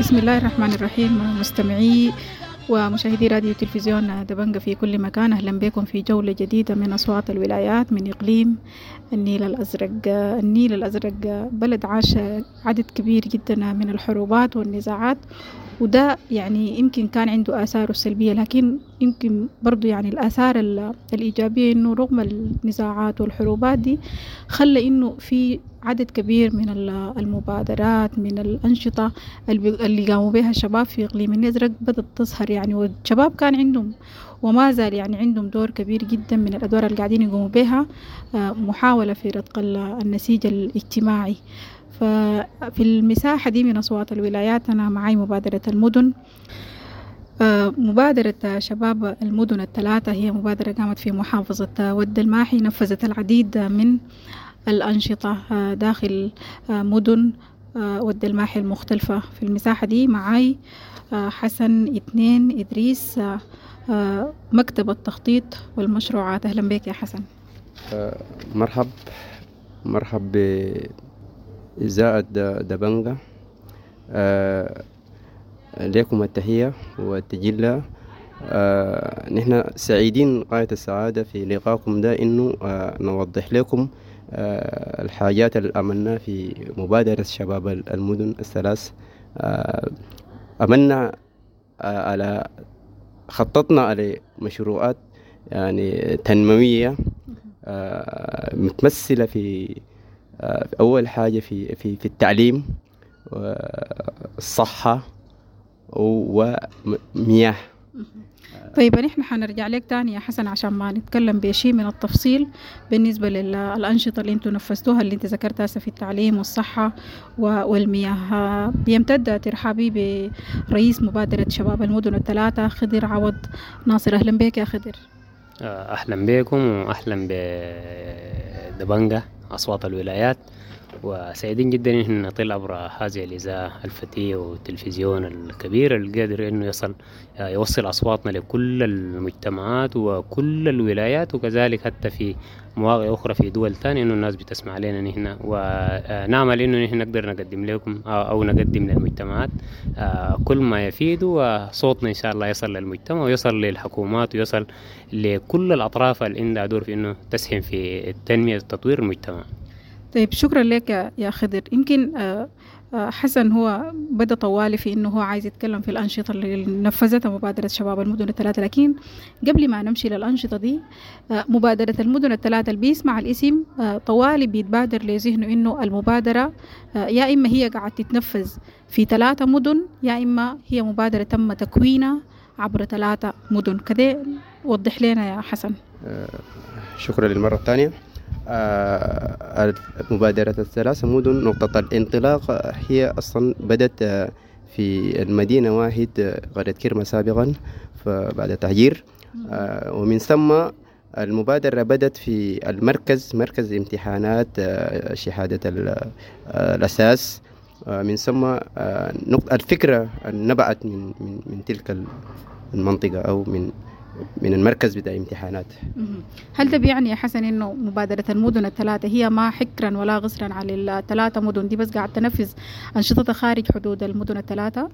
بسم الله الرحمن الرحيم مستمعي ومشاهدي راديو تلفزيون دبنجة في كل مكان أهلا بكم في جولة جديدة من أصوات الولايات من إقليم النيل الأزرق. النيل الأزرق بلد عاش عدد كبير جدا من الحروبات والنزاعات وده يعني يمكن كان عنده آثاره السلبية لكن يمكن برضو يعني الآثار الإيجابية إنه رغم النزاعات والحروبات دي خلى إنه في عدد كبير من المبادرات من الأنشطة اللي قاموا بها الشباب في إقليم النزرق بدأت تظهر يعني والشباب كان عندهم وما زال يعني عندهم دور كبير جدا من الأدوار اللي قاعدين يقوموا بها محاولة في رتق النسيج الاجتماعي. ففي المساحة دي من أصوات الولايات أنا معي مبادرة المدن. مبادرة شباب المدن الثلاثة هي مبادرة قامت في محافظة ود الماحي نفذت العديد من الأنشطة داخل مدن ود الماحي المختلفة. في المساحة دي معي حسن اثنين إدريس مكتب التخطيط والمشروعات. أهلا بك يا حسن. مرحب. مرحب بإذاعة دبنجة. آه لكم التحية والتجلة. آه نحن سعيدين غاية السعادة في لقاكم ده إنه آه نوضح لكم آه الحاجات اللي عملناها في مبادرة شباب المدن الثلاث. آه عملنا آه على خططنا على مشروعات يعني تنموية آه متمثلة في آه أول حاجة في في في التعليم والصحة ومياه طيب نحن حنرجع لك تاني يا حسن عشان ما نتكلم بشيء من التفصيل بالنسبة للأنشطة اللي أنتم نفذتوها اللي انت ذكرتها في التعليم والصحة والمياه. بيمتد ترحابي برئيس مبادرة شباب المدن الثلاثة خضر عوض ناصر. أهلا بك يا خضر. أهلا بكم وأهلا بدبنجة أصوات الولايات. وسعيدين جدا إن نطل عبر هذه الإذاعة الفتية والتلفزيون الكبير اللي قادر إنه يصل يوصل أصواتنا لكل المجتمعات وكل الولايات وكذلك حتى في مواقع أخرى في دول ثانية إنه الناس بتسمع علينا نحن ونعمل إنه نحن نقدر نقدم لكم أو نقدم للمجتمعات كل ما يفيد وصوتنا إن شاء الله يصل للمجتمع ويصل للحكومات ويصل لكل الأطراف اللي عندها دور في إنه تسهم في التنميه وتطوير المجتمع. طيب شكرا لك يا خضر. يمكن حسن هو بدا طوالي في إنه هو عايز يتكلم في الأنشطة اللي نفذتها مبادرة شباب المدن الثلاثة لكن قبل ما نمشي للأنشطة دي مبادرة المدن الثلاثة اللي بيسمع الاسم طوالي بيتبادر لذهنه إنه المبادرة يا إما هي قاعد تتنفذ في ثلاثة مدن يا إما هي مبادرة تم تكوينها عبر ثلاثة مدن. كده وضح لنا يا حسن. شكرا للمرة الثانية. آه مبادرة الثلاث. مدن نقطة الانطلاق. هي أصلا بدأت في المدينة واحد قرية كرمة سابقا بعد تهجير. آه ومن ثم المبادرة بدأت في المركز مركز امتحانات آه شهادة الأساس. من ثم الفكرة نبعت من, من, من تلك المنطقة أو من من المركز بتاع امتحانات. هل ده بيعني يا حسن إنه مبادرة المدن الثلاثة هي ما حكرا ولا غسرا على الثلاثة مدن؟ دي بس قاعد تنفذ أنشطتها خارج حدود المدن الثلاثة.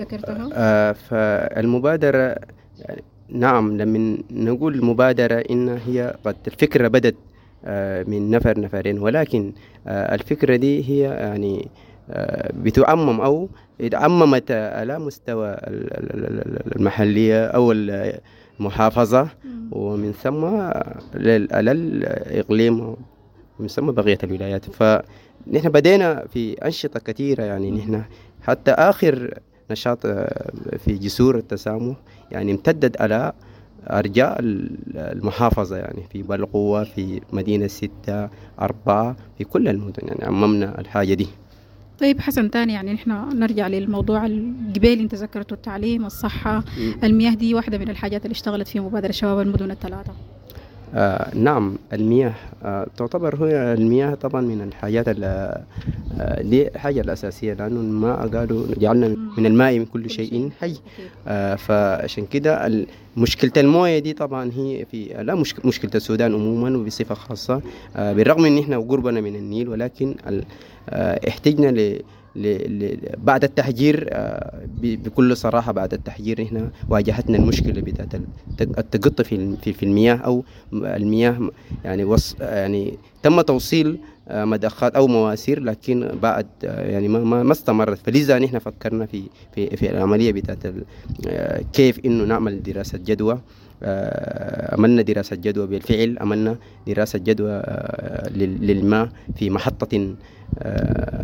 ذكرتها؟ آه فالمبادرة يعني نعم لما نقول مبادرة إن هي قد الفكرة بدت آه من نفر نفرين ولكن آه الفكرة دي هي يعني آه بتعمم أو عممت على مستوى المحلية أو المحافظة ومن ثم على الإقليم ومن ثم بقية الولايات. فنحن بدينا في أنشطة كثيرة يعني نحن. حتى آخر نشاط في جسور التسامح يعني امتدت على أرجاء المحافظة يعني في بلقوة في مدينة ستة أربعة في كل المدن يعني عممنا الحاجة دي. طيب حسن تاني يعني نحن نرجع للموضوع القبيل انت ذكرته التعليم الصحة المياه دي واحدة من الحاجات اللي اشتغلت في مبادرة شباب المدن الثلاثة. آه نعم المياه آه تعتبر هي المياه طبعا من الحاجات ال- آه دي حاجة الأساسية لأنه الماء قالوا جعلنا من الماء من كل شيء حي. آه فعشان كده مشكلة الموية دي طبعا هي في لا مش مشكلة السودان عموما وبصفة خاصة آه بالرغم إن إحنا قربنا من النيل ولكن ال- احتجنا ل بعد التحجير آه، بكل صراحة بعد التحجير إحنا واجهتنا المشكلة بتاعت الت- التقطة في في المياه أو المياه يعني وص يعني تم توصيل آه، مضخات أو مواسير لكن بعد آه، يعني ما ما استمرت. فلذا نحن فكرنا في في في العملية بتاعت آه، كيف إنه نعمل دراسة جدوى آه، عملنا دراسة جدوى بالفعل عملنا دراسة جدوى آه، لل- للماء في محطة آه،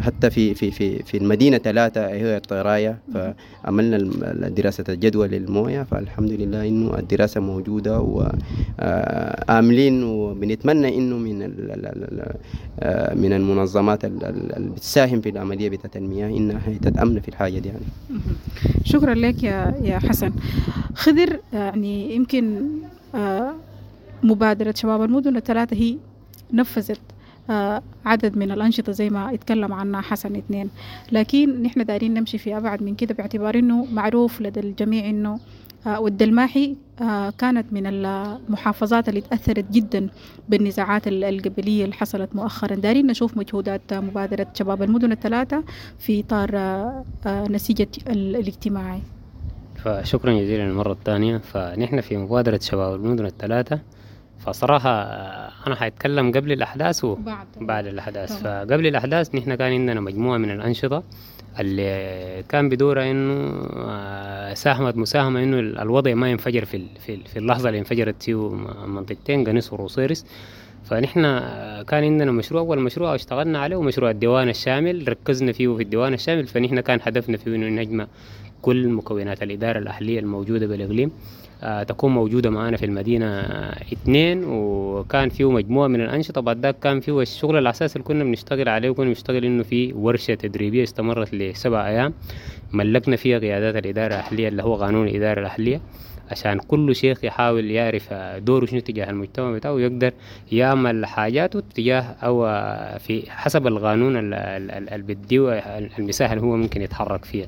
حتى في في في في المدينة ثلاثة هي الطرايه فعملنا دراسة الجدوى للموية. فالحمد لله إنه الدراسة موجودة وآملين وبنتمنى إنه من آه، من المنظمات ال- ال- اللي بتساهم في العملية بتاعت المياه انها تتامن في الحاجة دي يعني. شكرا لك يا يا حسن. خضر يعني يمكن آه، مبادرة شباب المدن الثلاثة هي نفذت آه، عدد من الأنشطة زي ما اتكلم عنها حسن اثنين. لكن نحن دايرين نمشي في أبعد من كده باعتبار إنه معروف لدى الجميع إنه آه، والدلماحي آه، كانت من المحافظات اللي تأثرت جدا بالنزاعات ال- القبلية اللي حصلت مؤخرا. دايرين نشوف مجهودات آه، مبادرة شباب المدن الثلاثة في إطار آه، آه، نسيج ال- الاجتماعي. فشكرا جزيلا المرة الثانية. فنحن في مبادرة شباب المدن الثلاثة. فصراحة أنا حأتكلم قبل الأحداث و... بعد. الأحداث. طبعا. فقبل الأحداث نحن كان عندنا مجموعة من الأنشطة اللي كان بدورها إنه آه، ساهمت مساهمة إنه ال- الوضع ما ينفجر في في ال- في اللحظة اللي انفجرت فيه منطقتين قنيص وروسيرس. فنحن آه، كان عندنا مشروع أول مشروع اشتغلنا عليه ومشروع الديوان الشامل. ركزنا فيه في الديوان الشامل فنحن كان هدفنا فيه إنه نجمع كل مكونات الإدارة الأهلية الموجودة بالإقليم. تكون موجودة معنا في المدينة آه، اثنين وكان فيه مجموعة من الأنشطة بعد ذاك كان فيه الشغل الأساسي اللي كنا بنشتغل عليه وكنا بنشتغل إنه في ورشة تدريبية استمرت لسبع أيام. ملكنا فيها قيادات الإدارة الأهلية اللي هو قانون الإدارة الأهلية. عشان كل شيخ يحاول يعرف دوره شنو تجاه المجتمع بتاعه ويقدر يعمل حاجاته تجاه أو في حسب القانون ال- ال- ال- اللي المساحة اللي هو ممكن يتحرك فيها.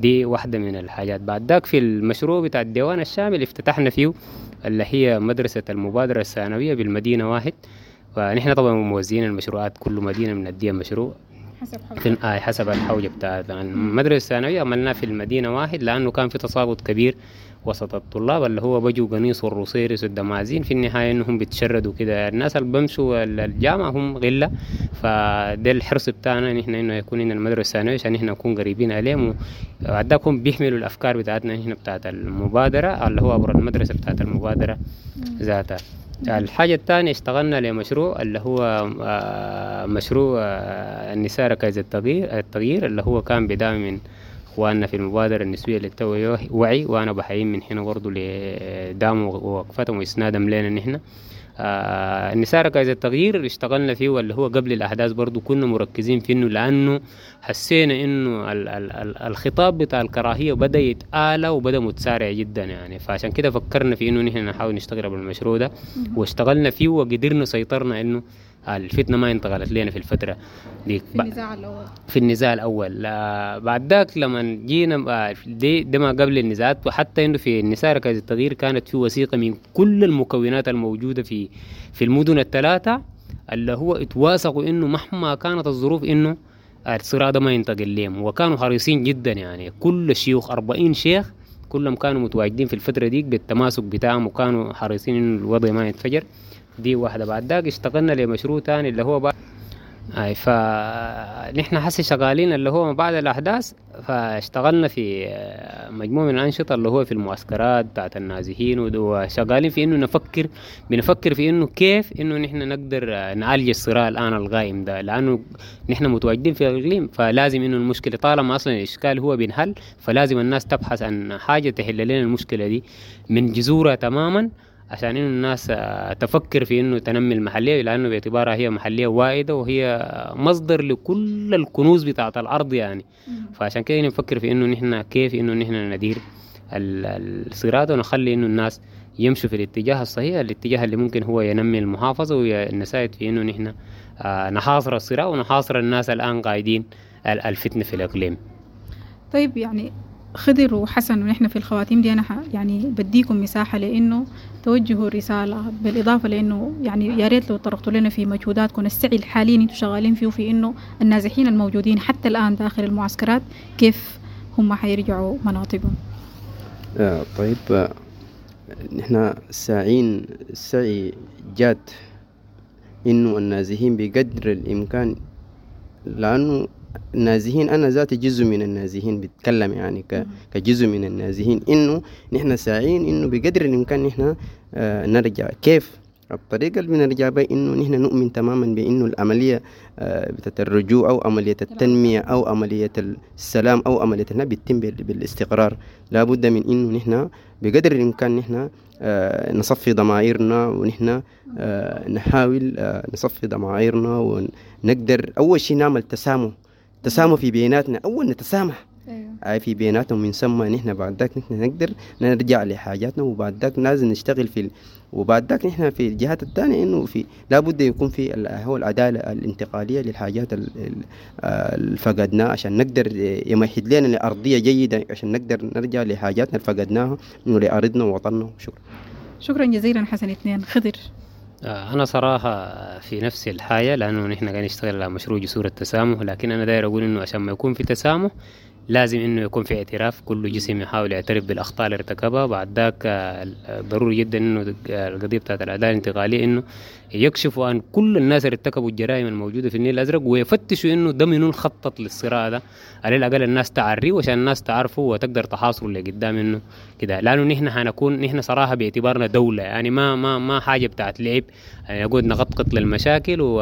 دي واحدة من الحاجات. بعد ذاك في المشروع بتاع الديوان الشامل افتتحنا فيه اللي هي مدرسة المبادرة الثانوية بالمدينة واحد. فنحن طبعا موزعين المشروعات كل مدينة بنديها مشروع. حسب في آه حسب الحوجة بتاعت المدرسة الثانوية عملناها في المدينة واحد لأنه كان في تساقط كبير وسط الطلاب اللي هو بجوا قنيص والروسيرس والدمازين. في النهاية إنهم بيتشردوا كده. الناس اللي بمشوا ال- الجامعة هم غلة. فده الحرص بتاعنا نحن إنه يكون إن المدرسة الثانوية عشان نحن نكون قريبين عليهم. وبعدكم بيحملوا الأفكار بتاعتنا نحن بتاعت المبادرة اللي هو عبر المدرسة بتاعت المبادرة ذاتها. الحاجة الثانية اشتغلنا لمشروع اللي هو آه، مشروع آه، النساء ركائز التغيير التغيير اللي هو كان بدعم من إخواننا في المبادرة النسوية للتوعية وعي وأنا بحييهم من هنا برضه لدعم ووقفتهم وإسنادهم لنا نحن. آه النساء ركائز التغيير اللي اشتغلنا فيه اللي هو قبل الأحداث برضه كنا مركزين في إنه لأنه حسينا إنه ال ال ال الخطاب بتاع الكراهية بدأ يتآلى وبدأ متسارع جدا يعني. فعشان كده فكرنا في إنه نحن نحاول نشتغل بالمشروع ده. واشتغلنا فيه وقدرنا سيطرنا إنه الفتنة ما انتقلت لنا في الفترة دي في النزاع الأول. في النزاع الأول. آه، بعد ذاك لما جينا آه، دي ده ما قبل النزاعات وحتى إنه في النساء ركائز التغيير كانت في وثيقة من كل المكونات الموجودة في في المدن الثلاثة اللي هو اتواثقوا إنه مهما كانت الظروف إنه الصراع ده ما ينتقل لهم وكانوا حريصين جدا يعني. كل الشيوخ 40 شيخ كلهم كانوا متواجدين في الفترة ديك بالتماسك بتاعهم وكانوا حريصين إنه الوضع ما يتفجر. دي واحدة. بعد ذاك اشتغلنا لمشروع تاني اللي هو بقى اي فنحن هسه شغالين اللي هو بعد الأحداث. فاشتغلنا في آه، مجموعة من الأنشطة اللي هو في المعسكرات بتاعت النازحين. وشغالين في إنه نفكر بنفكر في إنه كيف إنه نحن نقدر آه، نعالج الصراع الآن القائم ده. لأنه نحن متواجدين في الاقليم فلازم إنه المشكلة طالما أصلا الإشكال هو بينحل فلازم الناس تبحث عن حاجة تحل لنا المشكلة دي من جذورها تماما. عشان إنه الناس آه، تفكر في إنه تنمي المحلية لأنه باعتبارها هي محلية واعدة وهي مصدر لكل الكنوز بتاعت الأرض يعني. فعشان كده نفكر في إنه نحن كيف إنه نحن ندير ال- الصراع ده ونخلي إنه الناس يمشوا في الاتجاه الصحيح الاتجاه اللي ممكن هو ينمي المحافظة ونساعد في إنه نحن آه، نحاصر الصراع ونحاصر الناس الآن قايدين ال- الفتنه في الإقليم. طيب يعني خضر وحسن ونحن في الخواتيم دي. أنا ح- يعني بديكم مساحة لإنه توجهوا رساله بالإضافة لإنه يعني يا ريت لو طرقتوا لنا في مجهوداتكم. السعي الحالي أنتم شغالين فيه في إنه النازحين الموجودين حتى الآن داخل المعسكرات كيف هم حيرجعوا مناطقهم؟ آه طيب آه، نحن ساعين السعي جاد إنه النازحين بقدر الإمكان لأنه النازحين أنا ذاتي جزء من النازحين بتكلم يعني كجزء من النازحين. إنه نحن ساعين إنه بقدر الإمكان نحن آه نرجع. كيف؟ الطريقة اللي بنرجع بها إنه نحن نؤمن تماما بإنه العملية آه بتاعت الرجوع أو عملية التنمية أو عملية السلام أو عملية انها بتتم بال- بالاستقرار. لابد من إنه نحن بقدر الإمكان نحن آه نصفي ضمائرنا ونحن آه نحاول نصفي ضمائرنا ونقدر أول شيء نعمل تسامح. تسامح في بيناتنا. أول نتسامح. آه في بيناتهم من ثم نحن بعد ذاك نحن نقدر نرجع لحاجاتنا وبعد ذاك لازم نشتغل في ال... وبعد ذاك نحن في الجهات الثانية إنه في لابد يكون في ال- هو العدالة الانتقالية للحاجات ال- ال- اللي فقدناها عشان نقدر يمهد لنا لأرضية جيدة عشان نقدر نرجع لحاجاتنا اللي فقدناها ولأرضنا ووطننا. شكرا. شكرا جزيلا حسن اثنين. خضر. أنا صراحة في نفس الحاجة لأنه نحن قاعدين نشتغل على مشروع جسور التسامح لكن أنا داير أقول إنه عشان ما يكون في تسامح لازم إنه يكون في اعتراف كل جسم يحاول يعترف بالأخطاء اللي ارتكبها. بعد ذاك آه، ضروري جدا إنه القضية بتاعت العدالة الانتقالية إنه يكشفوا عن كل الناس اللي ارتكبوا الجرائم الموجودة في النيل الأزرق ويفتشوا إنه ده منو خطط للصراع ده. على الأقل الناس تعريه وعشان الناس تعرفه وتقدر تحاصره اللي قدام إنه كده. لأنه نحن حنكون نحن صراحة باعتبارنا دولة. يعني ما ما ما حاجة بتاعت لعب. يعني نقعد نخطط للمشاكل و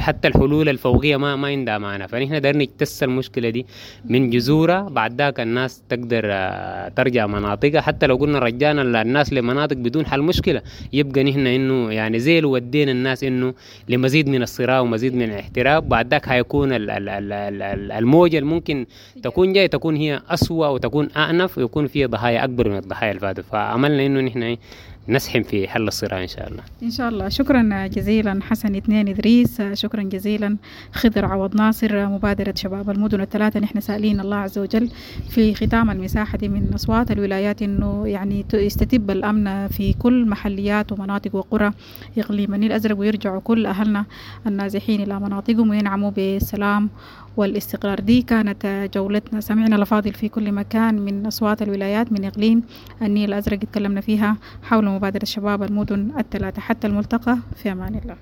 حتى الحلول الفوقية ما ما عندها معنى. فنحن داير نجتث المشكلة دي من جذورها. بعد ذاك الناس تقدر ترجع مناطقها. حتى لو قلنا رجعنا الناس لمناطق بدون حل مشكلة يبقى نحن إنه يعني زي اللي ودينا الناس إنه لمزيد من الصراع ومزيد من الاحتراف بعد ذاك حيكون ال- ال- ال- ال- ال- الموجة اللي ممكن تكون جاية تكون هي اسوء وتكون أعنف ويكون فيها ضحايا أكبر من الضحايا اللي فاتت فعملنا إنه نحن نسحم في حل الصراع إن شاء الله. إن شاء الله. شكرا جزيلا حسن اثنين إدريس. شكرا جزيلا خضر عوض ناصر مبادرة شباب المدن الثلاثة. نحن سائلين الله عز وجل في ختام المساحة دي من أصوات الولايات إنه يعني يستتب الأمن في كل محليات ومناطق وقرى. إقليم النيل الأزرق ويرجعوا كل أهلنا النازحين إلى مناطقهم. وينعموا بالسلام والاستقرار. دي كانت جولتنا. سمعنا الأفاضل في كل مكان من أصوات الولايات من إقليم النيل الأزرق اتكلمنا فيها حول مبادرة شباب المدن الثلاثة. حتى الملتقى في أمان الله.